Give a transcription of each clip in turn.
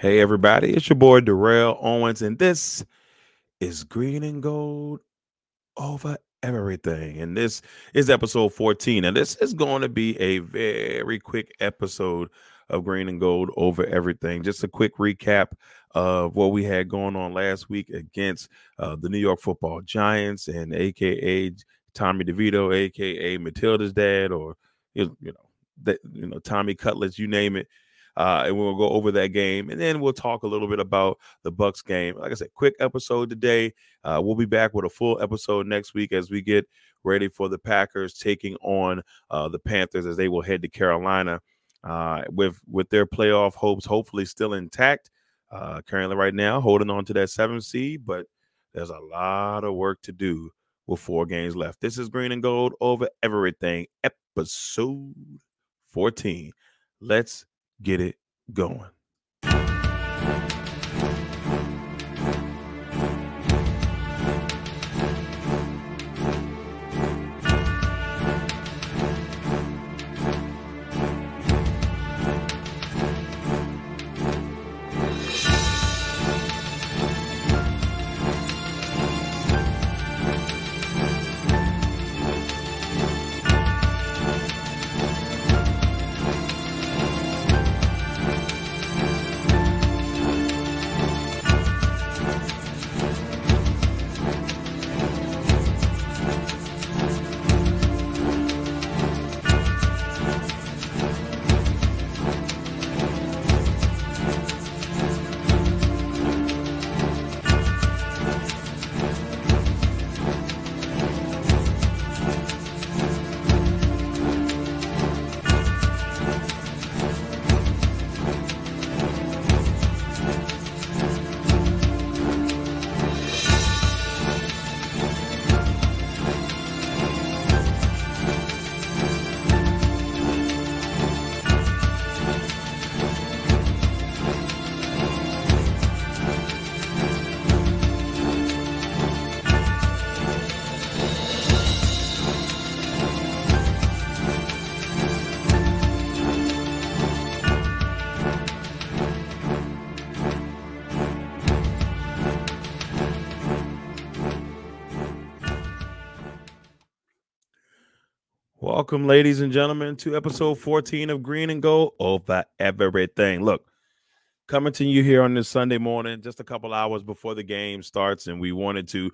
Hey, everybody, it's your boy Darrell Owens, and this is Green and Gold over everything. And this is episode 14. And this is going to be a very quick episode of Green and Gold over everything. Just a quick recap of what we had going on last week against uh, the New York football giants and AKA Tommy DeVito, AKA Matilda's dad, or you know, that you know, Tommy Cutlets, you name it uh, and we'll go over that game, and then we'll talk a little bit about the Bucks game. Like I said, quick episode today. Uh, we'll be back with a full episode next week as we get ready for the Packers taking on uh, the Panthers as they will head to Carolina uh, with with their playoff hopes hopefully still intact. Uh, currently, right now, holding on to that seventh seed, but there's a lot of work to do with four games left. This is Green and Gold over everything, episode 14. Let's get it going. Welcome, ladies and gentlemen, to episode 14 of Green and Gold over everything. Look, coming to you here on this Sunday morning, just a couple hours before the game starts, and we wanted to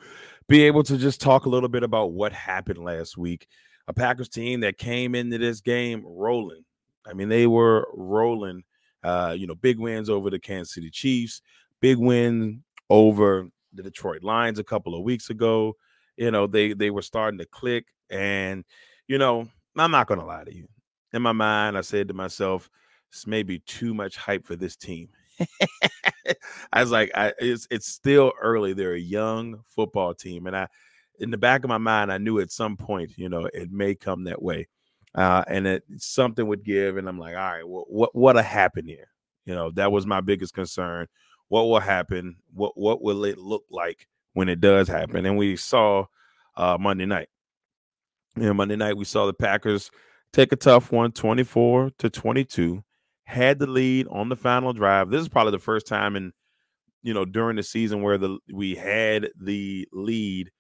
be able to just talk a little bit about what happened last week. A Packers team that came into this game rolling. I mean, they were rolling. Uh, you know, big wins over the Kansas City Chiefs, big win over the Detroit Lions a couple of weeks ago. You know, they they were starting to click, and you know, I'm not going to lie to you. In my mind, I said to myself, "This may be too much hype for this team." I was like, I, "It's it's still early. They're a young football team," and I, in the back of my mind, I knew at some point, you know, it may come that way, uh, and it something would give, and I'm like, "All right, well, what what'll happen here?" You know, that was my biggest concern. What will happen? What what will it look like when it does happen? And we saw uh, Monday night. You know, Monday night we saw the Packers take a tough one, 24 to 22, had the lead on the final drive. This is probably the first time in you know during the season where the we had the lead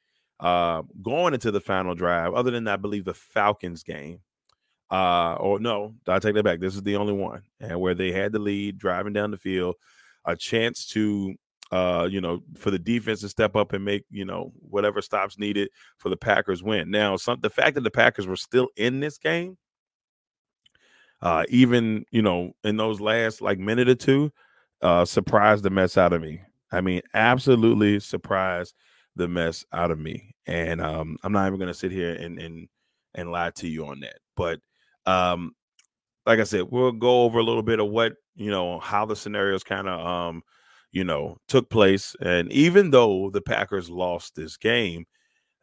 uh going into the final drive, other than I believe the Falcons game. Uh or no, I take that back. This is the only one and where they had the lead driving down the field, a chance to uh, you know, for the defense to step up and make, you know, whatever stops needed for the Packers win. Now, some the fact that the Packers were still in this game, uh, even, you know, in those last like minute or two, uh, surprised the mess out of me. I mean, absolutely surprised the mess out of me. And um, I'm not even gonna sit here and and and lie to you on that. But um, like I said, we'll go over a little bit of what you know how the scenarios kind of um you know, took place. And even though the Packers lost this game,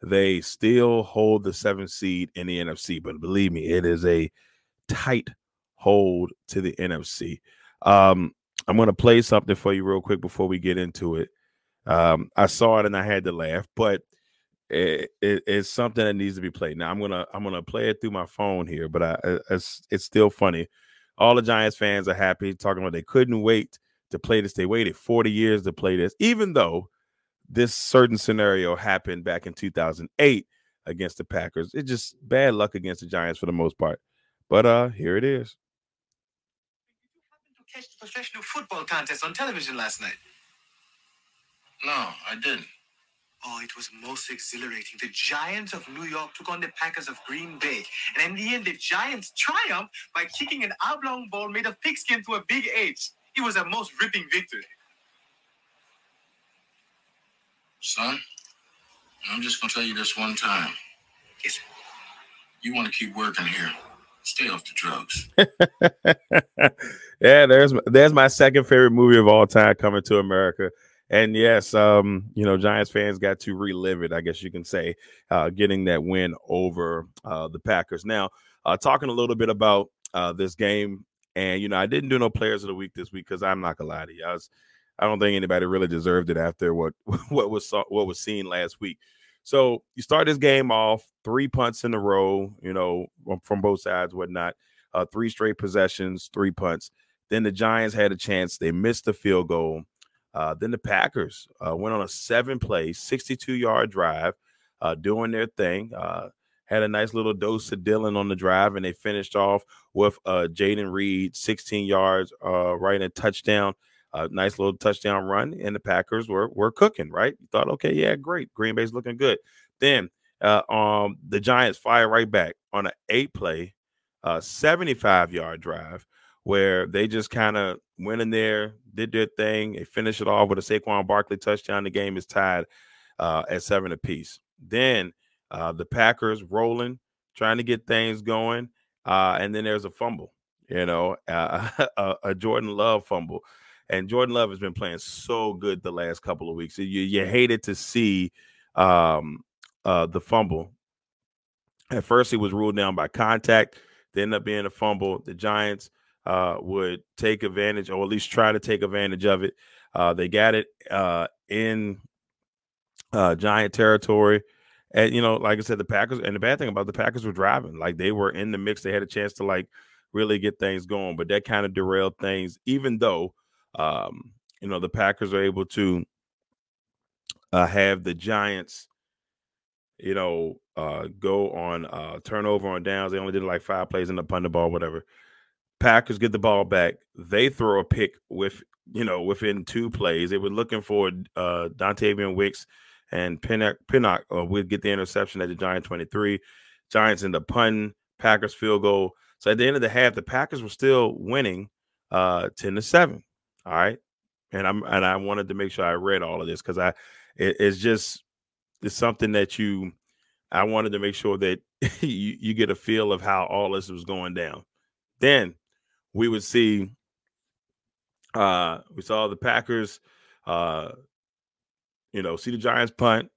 they still hold the seventh seed in the NFC. But believe me, it is a tight hold to the NFC. Um, I'm going to play something for you real quick before we get into it. Um, I saw it and I had to laugh, but it, it, it's something that needs to be played. Now I'm gonna I'm gonna play it through my phone here, but I, it's it's still funny. All the Giants fans are happy, talking about they couldn't wait to play this. They waited 40 years to play this, even though this certain scenario happened back in 2008 against the Packers. It's just bad luck against the Giants for the most part. But uh here it is. Did You happen to catch the professional football contest on television last night. No, I didn't. Oh, it was most exhilarating. The Giants of New York took on the Packers of Green Bay. And in the end, the Giants triumphed by kicking an oblong ball made of pigskin to a big H. It was a most ripping victory. Son, I'm just gonna tell you this one time. Yes, sir. You want to keep working here. Stay off the drugs. yeah, there's there's my second favorite movie of all time coming to America. And yes, um, you know, Giants fans got to relive it, I guess you can say, uh, getting that win over uh, the Packers. Now, uh, talking a little bit about uh, this game, and you know, I didn't do no players of the week this week because I'm not gonna lie to you, I was, I don't think anybody really deserved it after what what was saw, what was seen last week. So you start this game off three punts in a row, you know, from both sides, whatnot. Uh, three straight possessions, three punts. Then the Giants had a chance. They missed the field goal. Uh, then the Packers uh, went on a seven play, 62 yard drive, uh, doing their thing. Uh, had a nice little dose of Dillon on the drive, and they finished off with uh, Jayden Reed, 16 yards, uh, right in a touchdown. A nice little touchdown run, and the Packers were were cooking. Right, you thought, okay, yeah, great, Green Bay's looking good. Then, uh, um, the Giants fire right back on an eight play, 75 yard drive where they just kind of went in there, did their thing, they finished it off with a Saquon Barkley touchdown. The game is tied uh, at seven apiece. Then uh, the Packers rolling, trying to get things going, uh, and then there's a fumble. You know, uh, a, a, Jordan Love fumble, and Jordan Love has been playing so good the last couple of weeks. You you hated to see um, uh, the fumble. At first, he was ruled down by contact. They ended up being a fumble. The Giants uh, would take advantage or at least try to take advantage of it. Uh, they got it in giant territory. And, you know, like I said, the Packers, and the bad thing about the Packers were driving. Like they were in the mix. They had a chance to, like, really get things going. But that kind of derailed things, even though, um, you know, the Packers are able to uh, have the Giants, you know, uh, go on uh, turnover on downs. They only did like five plays in the punt the ball, whatever. Packers get the ball back. They throw a pick with you know within two plays. They were looking for uh Dontayvion Wicks and Pinnock, Pinnock uh, would get the interception at the Giant 23. Giants in the punting, Packers field goal. So at the end of the half, the Packers were still winning uh 10 to 7. All right. And I'm and I wanted to make sure I read all of this because I it, it's just it's something that you I wanted to make sure that you, you get a feel of how all this was going down. Then we would see uh we saw the Packers uh you know see the Giants punt,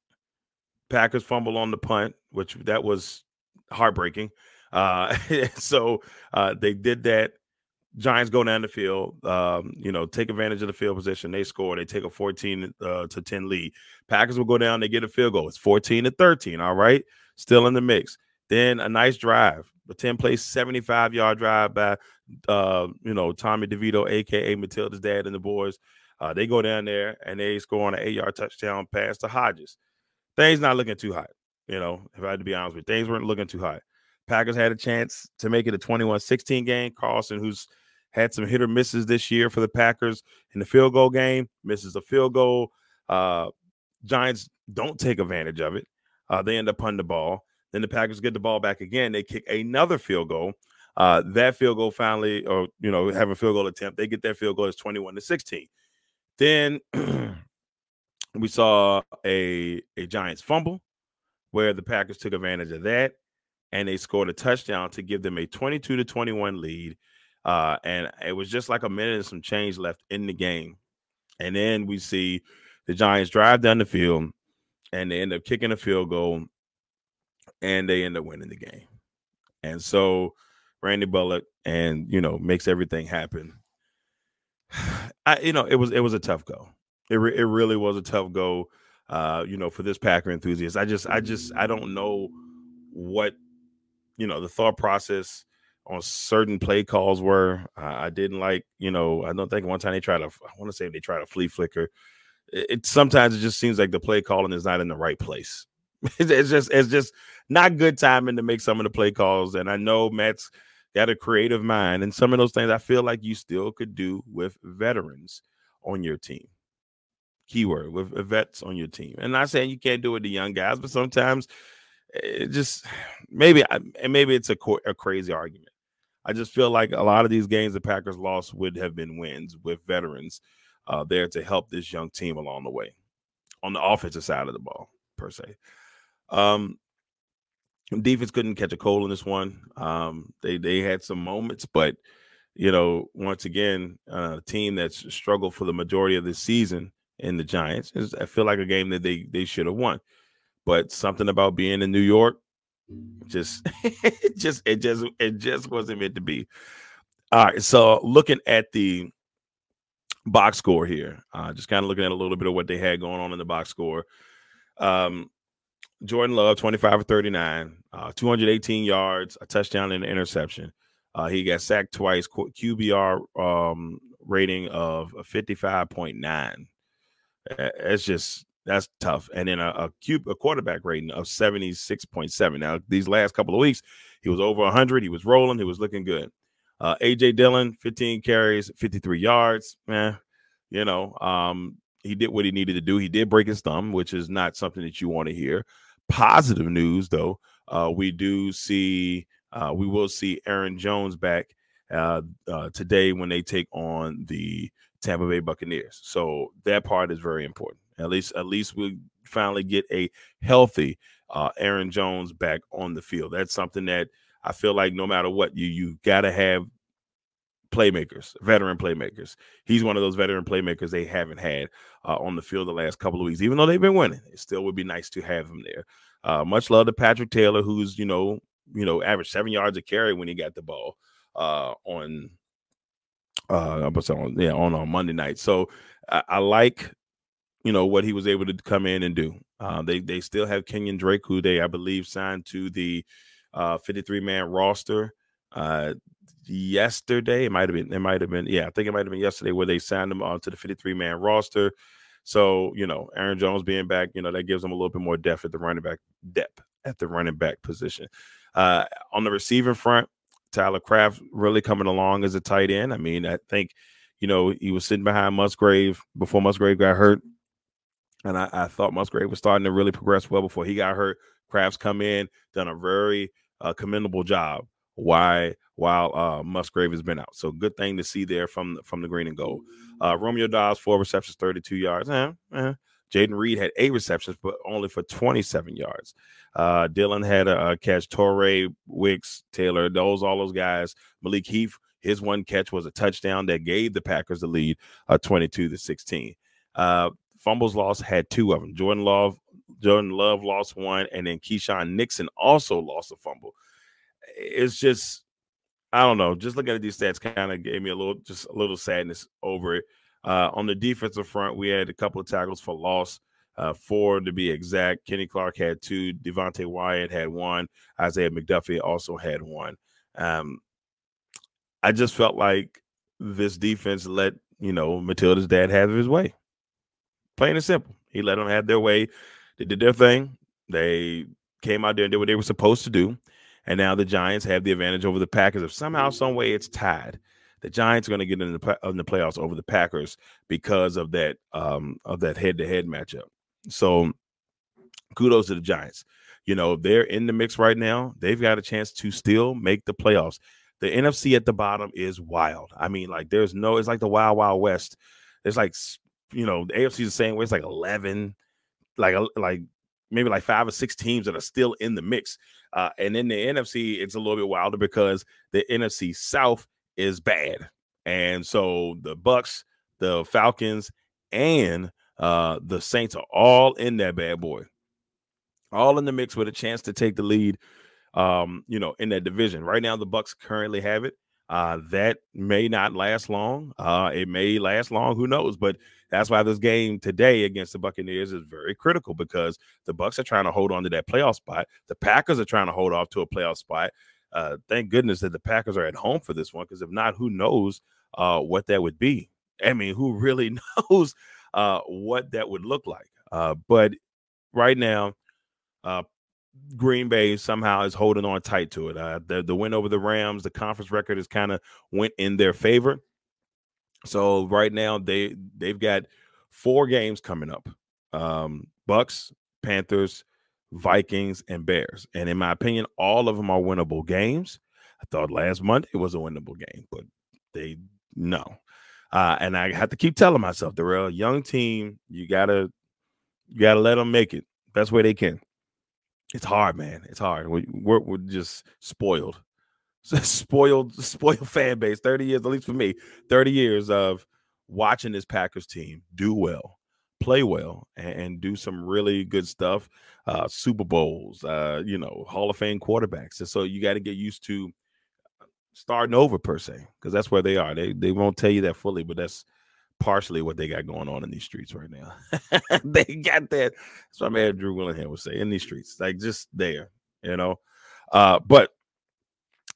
Packers fumble on the punt, which that was heartbreaking. Uh so uh they did that. Giants go down the field, um, you know, take advantage of the field position. They score. They take a 14 uh, to 10 lead. Packers will go down. They get a field goal. It's 14 to 13. All right. Still in the mix. Then a nice drive, a 10 play, 75 yard drive by uh, you know, Tommy DeVito, aka Matilda's dad, and the boys. Uh, they go down there and they score on an eight-yard touchdown pass to Hodges. Things not looking too hot, you know. If I had to be honest with you, things weren't looking too hot. Packers had a chance to make it a 21-16 game. Carlson, who's had some hit or misses this year for the Packers in the field goal game, misses a field goal. Uh, Giants don't take advantage of it. Uh, they end up punting the ball. Then the Packers get the ball back again. They kick another field goal. Uh, that field goal finally, or you know, have a field goal attempt. They get their field goal It's 21 to 16. Then we saw a a Giants fumble where the Packers took advantage of that and they scored a touchdown to give them a 22 to 21 lead. Uh, and it was just like a minute and some change left in the game. And then we see the Giants drive down the field and they end up kicking a field goal and they end up winning the game. And so Randy Bullock and you know makes everything happen. I you know it was it was a tough go. It re- it really was a tough go. Uh, you know, for this Packer enthusiast, I just I just I don't know what you know the thought process on certain play calls were. I didn't like, you know, I don't think one time they tried to, I want to say they tried to flea flicker. It, it, sometimes it just seems like the play calling is not in the right place. it's just it's just not good timing to make some of the play calls. And I know Matt's got a creative mind, and some of those things I feel like you still could do with veterans on your team. Keyword with vets on your team. And not saying you can't do it the young guys, but sometimes it just maybe and maybe it's a, a crazy argument. I just feel like a lot of these games the Packers lost would have been wins with veterans uh, there to help this young team along the way on the offensive side of the ball per se. Um, defense couldn't catch a cold in this one. Um, they they had some moments, but you know, once again, uh, a team that's struggled for the majority of the season in the Giants. I feel like a game that they they should have won, but something about being in New York, just it just it just it just wasn't meant to be. All right, so looking at the box score here, uh, just kind of looking at a little bit of what they had going on in the box score. Um, Jordan Love, 25 or 39, uh, 218 yards, a touchdown, and an interception. Uh, he got sacked twice, QBR um, rating of 55.9. That's just that's tough. And then a, a, cube, a quarterback rating of 76.7. Now, these last couple of weeks, he was over 100. He was rolling. He was looking good. Uh, AJ Dillon, 15 carries, 53 yards. Man, you know, um, he did what he needed to do. He did break his thumb, which is not something that you want to hear. Positive news, though, uh, we do see uh, we will see Aaron Jones back uh, uh, today when they take on the Tampa Bay Buccaneers. So that part is very important. At least, at least we finally get a healthy uh, Aaron Jones back on the field. That's something that I feel like no matter what, you you got to have playmakers, veteran playmakers. He's one of those veteran playmakers they haven't had uh, on the field the last couple of weeks, even though they've been winning. It still would be nice to have him there. Uh, much love to Patrick Taylor, who's you know you know averaged seven yards a carry when he got the ball uh, on uh on yeah on on Monday night. So I, I, like you know what he was able to come in and do. Uh, they they still have Kenyon Drake, who they I believe signed to the uh, 53 man roster. Uh, yesterday. It might have been, it might have been, yeah, I think it might have been yesterday where they signed him onto the 53 man roster. So, you know, Aaron Jones being back, you know, that gives them a little bit more depth at the running back depth at the running back position. Uh, on the receiving front, Tyler Kroft really coming along as a tight end. I mean, I think, you know, he was sitting behind Musgrave before Musgrave got hurt. And I, I thought Musgrave was starting to really progress well before he got hurt. Kroft's come in, done a very uh, commendable job why while uh, Musgrave has been out. So good thing to see there from from the green and gold. Uh, Romeo Doubs four receptions, thirty two yards. Eh, eh. Jayden Reed had eight receptions, but only for twenty seven yards. Uh, Dillon had a, a catch. Toure, Wicks, Taylor, those all those guys. Malik Heath, his one catch was a touchdown that gave the Packers the lead, uh, twenty two to sixteen. Uh, fumbles lost had two of them. Jordan Love, Jordan Love lost one, and then Keisean Nixon also lost a fumble it's just I don't know. Just looking at these stats kind of gave me a little just a little sadness over it. Uh, on the defensive front, we had a couple of tackles for loss, uh, four to be exact. Kenny Clark had two. Devonte Wyatt had one. Isaiah McDuffie also had one. Um, I just felt like this defense let you know Matilda's dad have his way. Plain and simple. He let them have their way. They did their thing. They came out there and did what they were supposed to do. And now the Giants have the advantage over the Packers. If somehow, some way it's tied, the Giants are going to get in the, in the playoffs over the Packers because of that um, of that head to head matchup. So kudos to the Giants. You know, they're in the mix right now. They've got a chance to still make the playoffs. The NFC at the bottom is wild. I mean, like there's no, it's like the wild, wild west. It's like, you know, the AFC is the same way. It's like 11, like, like maybe like five or six teams that are still in the mix. Uh, and in the NFC, it's a little bit wilder because the NFC South is bad, and so the Bucks, the Falcons, and uh, the Saints are all in that bad boy, all in the mix with a chance to take the lead. Um, you know, in that division right now, the Bucks currently have it. Uh, that may not last long. Uh, it may last long. Who knows? But that's why this game today against the Buccaneers is very critical because the Bucks are trying to hold on to that playoff spot. The Packers are trying to hold off to a playoff spot. uh, thank goodness that the Packers are at home for this one because if not, who knows uh, what that would be? I mean, who really knows uh, what that would look like? Uh, but right now, uh, Green Bay somehow is holding on tight to it. Uh, the the win over the Rams, the conference record has kind of went in their favor. So right now they they've got four games coming up: um, Bucks, Panthers, Vikings, and Bears. And in my opinion, all of them are winnable games. I thought last Monday was a winnable game, but they no. Uh, and I have to keep telling myself they're a young team. You gotta you gotta let them make it best way they can. It's hard, man. It's hard. We, we're, we're just spoiled, spoiled, spoiled fan base. Thirty years, at least for me, thirty years of watching this Packers team do well, play well, and, and do some really good stuff. Uh, Super Bowls, uh, you know, Hall of Fame quarterbacks. So you got to get used to starting over per se, because that's where they are. They they won't tell you that fully, but that's partially what they got going on in these streets right now. they got that. That's what my man Drew Willingham would say in these streets, like just there, you know. Uh, but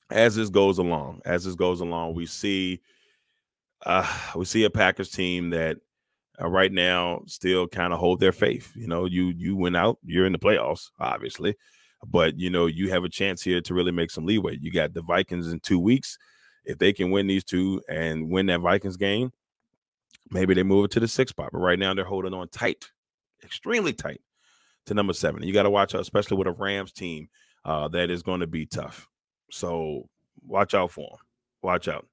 as this goes along, as this goes along, we see uh, we see a Packers team that uh, right now still kind of hold their faith. You know, you you went out, you're in the playoffs, obviously, but you know you have a chance here to really make some leeway. You got the Vikings in two weeks. If they can win these two and win that Vikings game, Maybe they move it to the sixth spot, but right now they're holding on tight, extremely tight to number seven. you got to watch out, especially with a Rams team uh, that is going to be tough. So watch out for them. Watch out.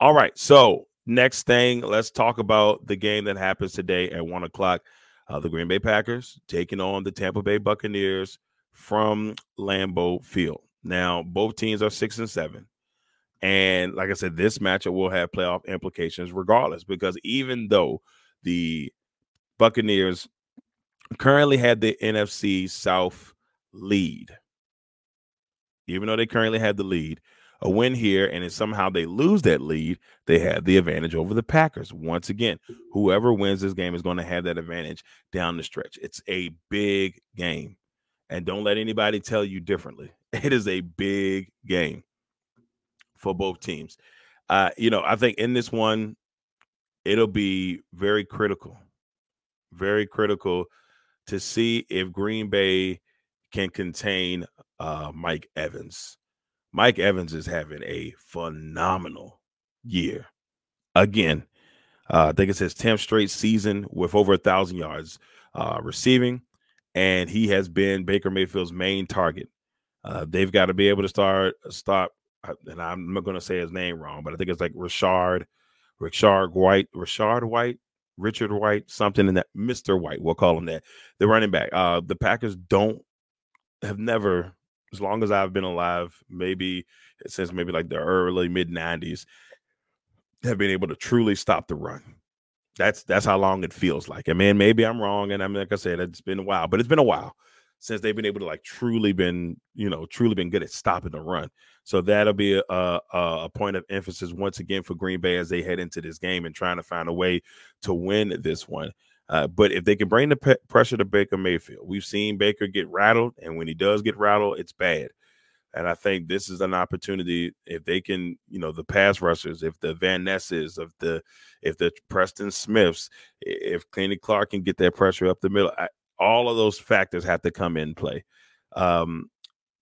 All right. So next thing, let's talk about the game that happens today at one o'clock. Uh, the Green Bay Packers taking on the Tampa Bay Buccaneers from Lambeau Field. Now, both teams are six and seven. And like I said, this matchup will have playoff implications regardless, because even though the Buccaneers currently had the NFC South lead, even though they currently had the lead, a win here, and if somehow they lose that lead, they have the advantage over the Packers. Once again, whoever wins this game is going to have that advantage down the stretch. It's a big game. And don't let anybody tell you differently. It is a big game for both teams. Uh, you know, I think in this one, it'll be very critical, very critical to see if Green Bay can contain uh, Mike Evans. Mike Evans is having a phenomenal year. Again, uh, I think it's his 10th straight season with over a thousand yards uh, receiving, and he has been Baker Mayfield's main target. Uh, they've got to be able to start stop and I'm not going to say his name wrong, but I think it's like Richard, Richard White, Richard White, Richard White, something in that Mr. White, we'll call him that. The running back. Uh, the Packers don't have never, as long as I've been alive, maybe since maybe like the early mid '90s, have been able to truly stop the run. That's that's how long it feels like. I mean, maybe I'm wrong, and I'm like I said, it's been a while, but it's been a while since they've been able to like truly been you know truly been good at stopping the run. So that'll be a, a, a point of emphasis once again for Green Bay as they head into this game and trying to find a way to win this one. Uh, but if they can bring the pe- pressure to Baker Mayfield, we've seen Baker get rattled, and when he does get rattled, it's bad. And I think this is an opportunity if they can, you know, the pass rushers, if the Van Nesses, if the if the Preston Smiths, if Kenny Clark can get that pressure up the middle, I, all of those factors have to come in play. Um,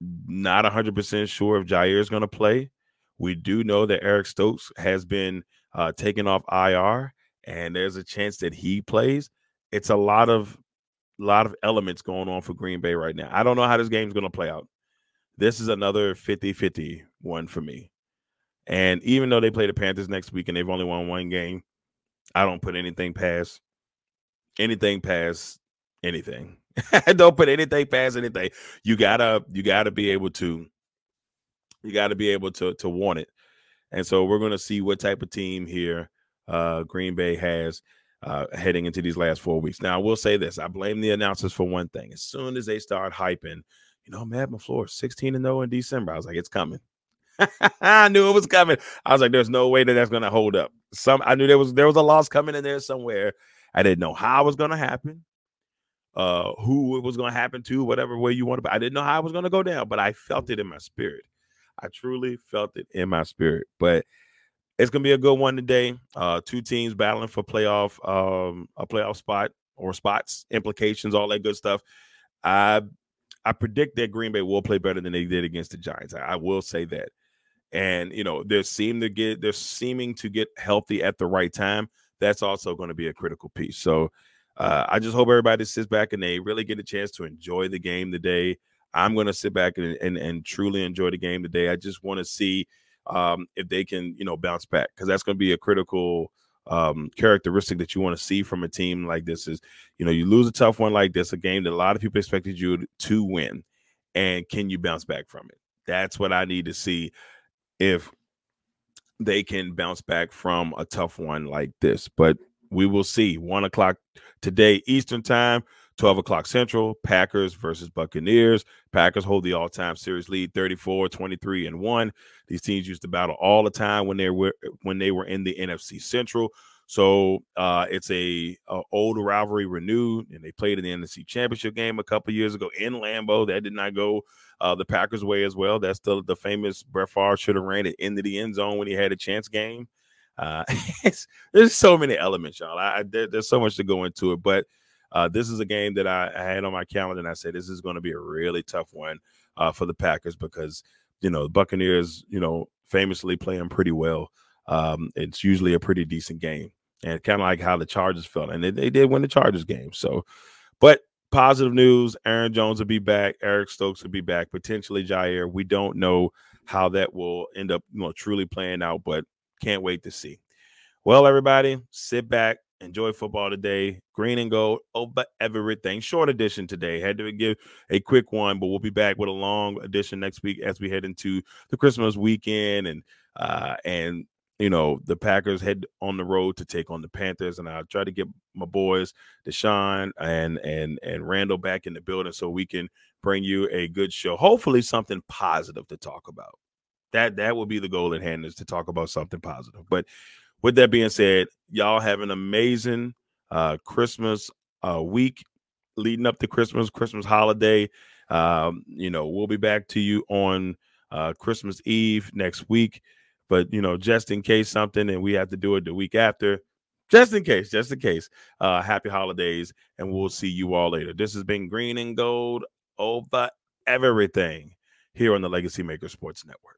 not 100% sure if Jaire is going to play. We do know that Eric Stokes has been uh, taken off IR, and there's a chance that he plays. It's a lot of lot of elements going on for Green Bay right now. I don't know how this game's going to play out. This is another 50-50 one for me. And even though they play the Panthers next week and they've only won one game, I don't put anything past anything past anything. Don't put anything past anything. You gotta you gotta be able to you gotta be able to to want it. And so we're gonna see what type of team here uh Green Bay has uh heading into these last four weeks. Now I will say this: I blame the announcers for one thing. As soon as they start hyping, you know, Matt LaFleur 16 and 0 in December. I was like, it's coming. I knew it was coming. I was like, there's no way that that's to hold up. Some I knew there was there was a loss coming in there somewhere. I didn't know how it was to happen uh, who it was going to happen to, whatever way you want to. I didn't know how it was going to go down, but I felt it in my spirit. I truly felt it in my spirit. But it's gonna be a good one today. Uh, two teams battling for playoff, um, a playoff spot or spots, implications, all that good stuff. I I predict that Green Bay will play better than they did against the Giants. I, I will say that. And you know, they're seem to get they're seeming to get healthy at the right time. That's also going to be a critical piece. So uh, I just hope everybody sits back and they really get a chance to enjoy the game today. I'm going to sit back and, and, and truly enjoy the game today. I just want to see um, if they can, you know, bounce back because that's going to be a critical um, characteristic that you want to see from a team like this. Is you know, you lose a tough one like this, a game that a lot of people expected you to win, and can you bounce back from it? That's what I need to see if they can bounce back from a tough one like this. But we will see. One o'clock today, Eastern time. 12 o'clock Central, Packers versus Buccaneers. Packers hold the all time series lead 34, 23, and 1. These teams used to battle all the time when they were when they were in the NFC Central. So uh, it's a, a, old rivalry renewed, and they played in the NFC Championship game a couple years ago in Lambeau. That did not go uh, the Packers' way as well. That's the the famous Brett Favre should have ran it into the end zone when he had a chance game. Uh, there's so many elements, y'all. I, I there, there's so much to go into it, but uh, this is a game that I, I, had on my calendar, and I said this is going to be a really tough one uh, for the Packers because you know the Buccaneers, you know, famously playing pretty well. Um, it's usually a pretty decent game, and kind of like how the Chargers felt, and they, they did win the Chargers game. So, but positive news: Aaron Jones will be back, Eric Stokes will be back, potentially Jaire. We don't know how that will end up, you know, truly playing out, but can't wait to see. Well, everybody, sit back, enjoy football today. Green and gold over everything. Short edition today. Had to give a quick one, but we'll be back with a long edition next week as we head into the Christmas weekend and uh and you know the Packers head on the road to take on the Panthers, and I'll try to get my boys Deshaun and and and Randall back in the building so we can bring you a good show. Hopefully, something positive to talk about. That that will be the goal at hand is to talk about something positive. But with that being said, y'all have an amazing uh, Christmas uh, week leading up to Christmas, Christmas holiday. Um, you know, we'll be back to you on uh, Christmas Eve next week. But you know, just in case something, and we have to do it the week after, just in case, just in case. Uh, happy holidays, and we'll see you all later. This has been Green and Gold over everything here on the Legacy Maker Sports Network.